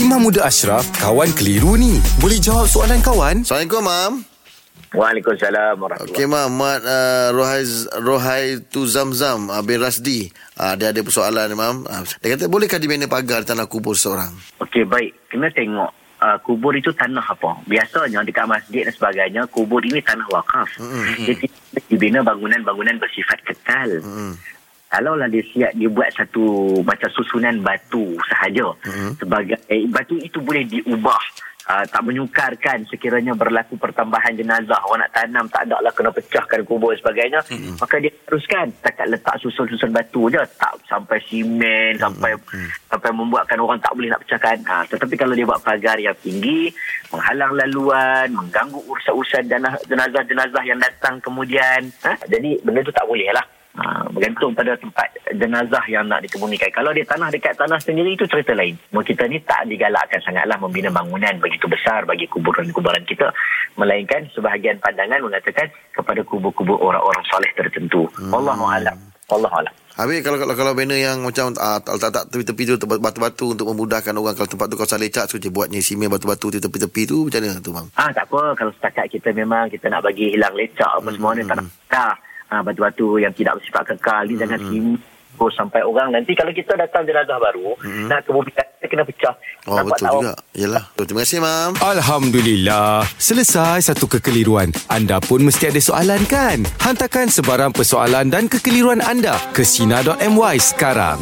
Imam Muda Ashraf, kawan keliru ni. Boleh jawab soalan kawan? Assalamualaikum, Mam. Waalaikumsalam warahmatullahi Okey, Mam. Mat uh, Rohai, Rohai tu Zamzam uh, bin Rasdi. Uh, dia ada persoalan, Mam. Uh, dia kata, bolehkah dibina pagar tanah kubur seorang? Okey, baik. Kena tengok uh, kubur itu tanah apa. Biasanya dekat masjid dan sebagainya, kubur ini tanah wakaf. Mm-hmm. Jadi, dibina bangunan-bangunan bersifat kekal. Mm-hmm. Kalaulah dia siap dia buat satu macam susunan batu sahaja. Mm-hmm. sebagai eh, batu itu boleh diubah. Uh, tak menyukarkan sekiranya berlaku pertambahan jenazah. Orang nak tanam tak ada lah kena pecahkan kubur dan sebagainya. Mm-hmm. maka dia teruskan takat letak susun-susun batu je. Tak sampai simen mm-hmm. sampai sampai membuatkan orang tak boleh nak pecahkan. Uh, tetapi kalau dia buat pagar yang tinggi menghalang laluan mengganggu urusan-urusan jenazah-jenazah yang datang kemudian uh, jadi benda tu tak boleh lah Ha, bergantung pada tempat jenazah yang nak dikemunikan. Kalau dia tanah dekat tanah sendiri itu cerita lain. Mereka kita ni tak digalakkan sangatlah membina bangunan begitu besar bagi kuburan-kuburan kita. Melainkan sebahagian pandangan mengatakan kepada kubur-kubur orang-orang soleh tertentu. Hmm. Wallahualam. Wallahualam. Habis kalau kalau kalau bina yang macam uh, tak tak tepi-tepi tu batu-batu untuk memudahkan orang kalau tempat tu kawasan lecak tu je buatnya simen batu-batu di tepi-tepi tu macam mana tu bang? Ah tak apa kalau setakat kita memang kita nak bagi hilang lecak apa hmm. semua ni tak nak ha, batu-batu yang tidak bersifat kekal ni jangan simpan sampai orang nanti kalau kita datang jenazah baru hmm. nak kebumian kita kena pecah. Oh Nampak betul tahu. juga. Yalah. Terima kasih mam. Alhamdulillah. Selesai satu kekeliruan. Anda pun mesti ada soalan kan? Hantarkan sebarang persoalan dan kekeliruan anda ke Sina.my sekarang